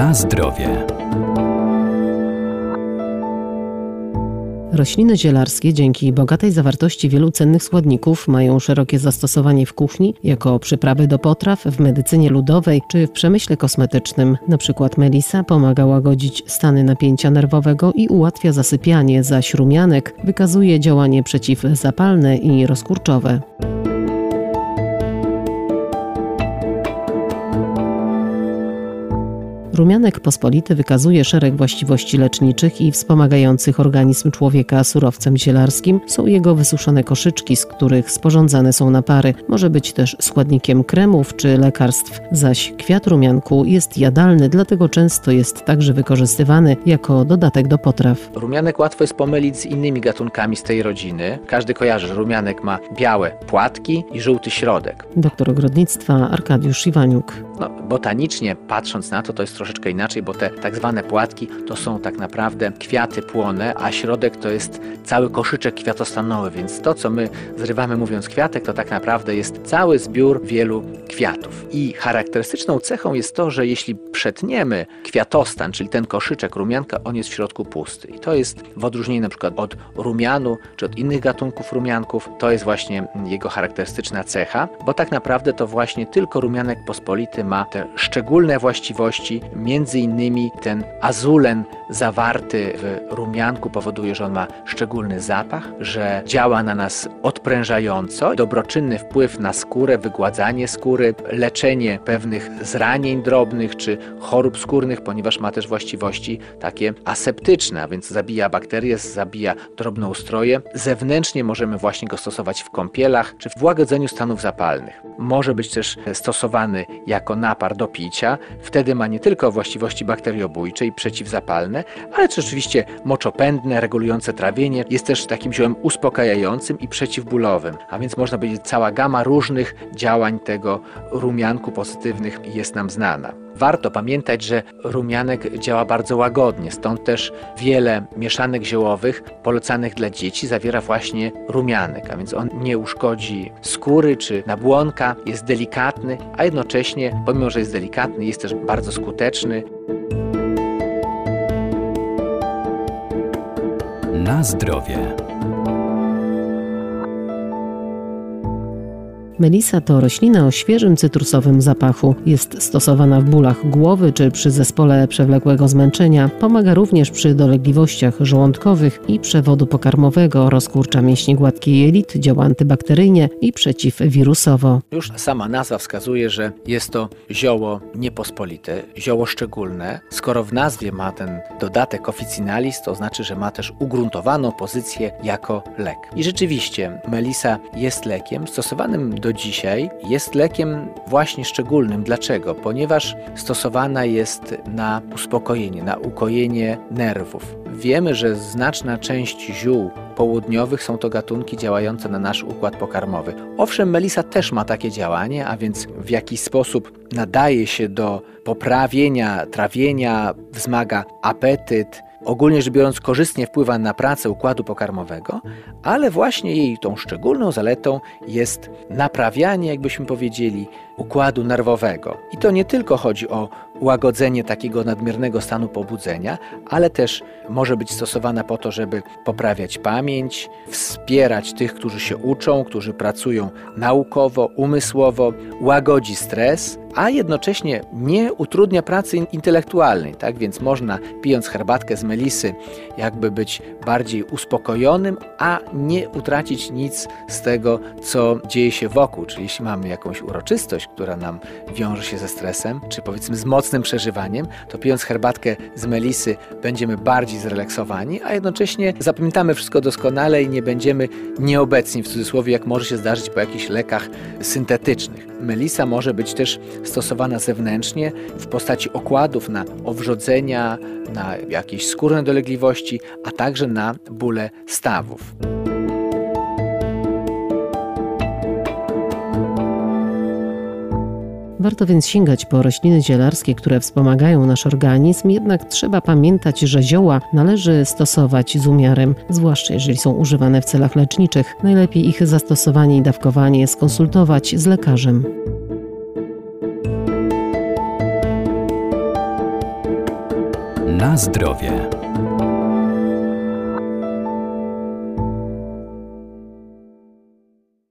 Na zdrowie. Rośliny zielarskie dzięki bogatej zawartości wielu cennych składników mają szerokie zastosowanie w kuchni, jako przyprawy do potraw, w medycynie ludowej czy w przemyśle kosmetycznym. Na przykład melisa pomaga łagodzić stany napięcia nerwowego i ułatwia zasypianie, zaś rumianek wykazuje działanie przeciwzapalne i rozkurczowe. Rumianek pospolity wykazuje szereg właściwości leczniczych i wspomagających organizm człowieka surowcem zielarskim. Są jego wysuszone koszyczki, z których sporządzane są napary. Może być też składnikiem kremów czy lekarstw, zaś kwiat rumianku jest jadalny, dlatego często jest także wykorzystywany jako dodatek do potraw. Rumianek łatwo jest pomylić z innymi gatunkami z tej rodziny. Każdy kojarzy, że rumianek ma białe płatki i żółty środek. Doktor ogrodnictwa Arkadiusz Iwaniuk. No, botanicznie patrząc na to, to jest troszeczkę inaczej, bo te tak zwane płatki to są tak naprawdę kwiaty płone, a środek to jest cały koszyczek kwiatostanowy, więc to, co my zrywamy mówiąc kwiatek, to tak naprawdę jest cały zbiór wielu kwiatów. I charakterystyczną cechą jest to, że jeśli przetniemy kwiatostan, czyli ten koszyczek rumianka, on jest w środku pusty. I to jest w odróżnieniu na przykład od rumianu, czy od innych gatunków rumianków, to jest właśnie jego charakterystyczna cecha, bo tak naprawdę to właśnie tylko rumianek pospolity ma te szczególne właściwości, między innymi ten azulen zawarty w rumianku powoduje, że on ma szczególny zapach, że działa na nas odprężająco, dobroczynny wpływ na skórę, wygładzanie skóry, leczenie pewnych zranień drobnych czy chorób skórnych, ponieważ ma też właściwości takie aseptyczne, a więc zabija bakterie, zabija drobnoustroje. Zewnętrznie możemy właśnie go stosować w kąpielach czy w łagodzeniu stanów zapalnych. Może być też stosowany jako napar do picia. Wtedy ma nie tylko właściwości bakteriobójcze i przeciwzapalne, ale też oczywiście moczopędne, regulujące trawienie. Jest też takim ziołem uspokajającym i przeciwbólowym, a więc można powiedzieć cała gama różnych działań tego rumianku pozytywnych jest nam znana. Warto pamiętać, że rumianek działa bardzo łagodnie, stąd też wiele mieszanek ziołowych polecanych dla dzieci zawiera właśnie rumianek, a więc on nie uszkodzi skóry czy nabłonka, jest delikatny, a jednocześnie, pomimo że jest delikatny, jest też bardzo skuteczny. Na zdrowie. Melisa to roślina o świeżym cytrusowym zapachu. Jest stosowana w bólach głowy czy przy zespole przewlekłego zmęczenia. Pomaga również przy dolegliwościach żołądkowych i przewodu pokarmowego, rozkurcza mięśnie gładkie jelit, działa antybakteryjnie i przeciwwirusowo. Już sama nazwa wskazuje, że jest to zioło niepospolite, zioło szczególne. Skoro w nazwie ma ten dodatek officinalis, to znaczy, że ma też ugruntowaną pozycję jako lek. I rzeczywiście melisa jest lekiem stosowanym do dzisiaj jest lekiem właśnie szczególnym. Dlaczego? Ponieważ stosowana jest na uspokojenie, na ukojenie nerwów. Wiemy, że znaczna część ziół południowych są to gatunki działające na nasz układ pokarmowy. Owszem, melisa też ma takie działanie, a więc w jakiś sposób nadaje się do poprawienia trawienia, wzmaga apetyt, ogólnie rzecz biorąc korzystnie wpływa na pracę układu pokarmowego, ale właśnie jej tą szczególną zaletą jest naprawianie, jakbyśmy powiedzieli, układu nerwowego. I to nie tylko chodzi o łagodzenie takiego nadmiernego stanu pobudzenia, ale też może być stosowana po to, żeby poprawiać pamięć, wspierać tych, którzy się uczą, którzy pracują naukowo, umysłowo, łagodzi stres, a jednocześnie nie utrudnia pracy intelektualnej. Tak więc można, pijąc herbatkę z melisy, jakby być bardziej uspokojonym, a nie utracić nic z tego, co dzieje się wokół. Czyli jeśli mamy jakąś uroczystość, która nam wiąże się ze stresem, czy powiedzmy z mocnym przeżywaniem, to pijąc herbatkę z melisy będziemy bardziej zrelaksowani, a jednocześnie zapamiętamy wszystko doskonale i nie będziemy nieobecni w cudzysłowie, jak może się zdarzyć po jakichś lekach syntetycznych. Melisa może być też stosowana zewnętrznie w postaci okładów na owrzodzenia, na jakieś skórne dolegliwości, a także na bóle stawów. Warto więc sięgać po rośliny zielarskie, które wspomagają nasz organizm, jednak trzeba pamiętać, że zioła należy stosować z umiarem, zwłaszcza jeżeli są używane w celach leczniczych. Najlepiej ich zastosowanie i dawkowanie skonsultować z lekarzem. Na zdrowie.